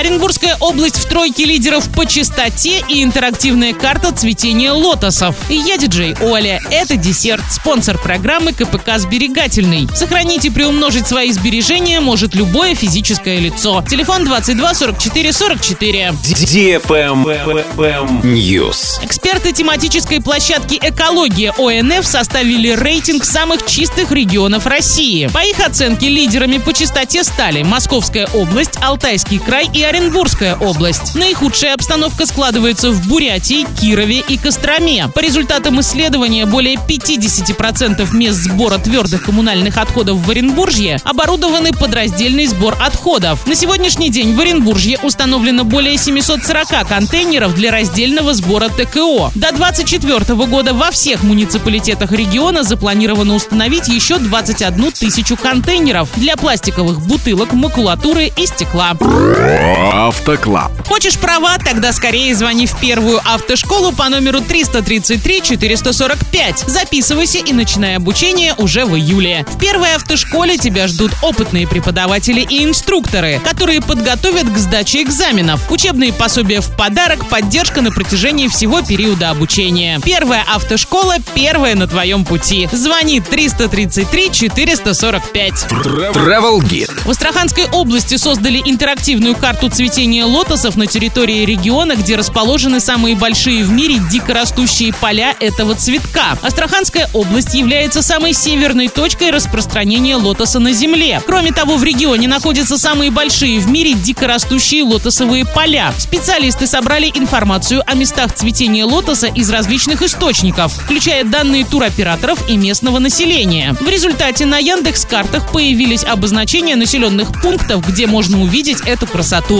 Оренбургская область в тройке лидеров по чистоте и интерактивная карта цветения лотосов. И я диджей Оля. Это десерт, спонсор программы КПК «Сберегательный». Сохранить и приумножить свои сбережения может любое физическое лицо. Телефон 22 44 44. News. Эксперты тематической площадки «Экология» ОНФ составили рейтинг самых чистых регионов России. По их оценке лидерами по чистоте стали Московская область, Алтайский край и Оренбургская область. Наихудшая обстановка складывается в Бурятии, Кирове и Костроме. По результатам исследования более 50% мест сбора твердых коммунальных отходов в Оренбуржье оборудованы под раздельный сбор отходов. На сегодняшний день в Оренбуржье установлено более 740 контейнеров для раздельного сбора ТКО. До 2024 года во всех муниципалитетах региона запланировано установить еще 21 тысячу контейнеров для пластиковых бутылок, макулатуры и стекла. Автоклаб. Хочешь права? Тогда скорее звони в первую автошколу по номеру 333 445. Записывайся и начинай обучение уже в июле. В первой автошколе тебя ждут опытные преподаватели и инструкторы, которые подготовят к сдаче экзаменов. Учебные пособия в подарок, поддержка на протяжении всего периода обучения. Первая автошкола – первая на твоем пути. Звони 333 445. Travel Guide. В Астраханской области создали интерактивную карту цветения лотосов на территории региона, где расположены самые большие в мире дикорастущие поля этого цветка. Астраханская область является самой северной точкой распространения лотоса на Земле. Кроме того, в регионе находятся самые большие в мире дикорастущие лотосовые поля. Специалисты собрали информацию о местах цветения лотоса из различных источников, включая данные туроператоров и местного населения. В результате на Яндекс-картах появились обозначения населенных пунктов, где можно увидеть эту красоту.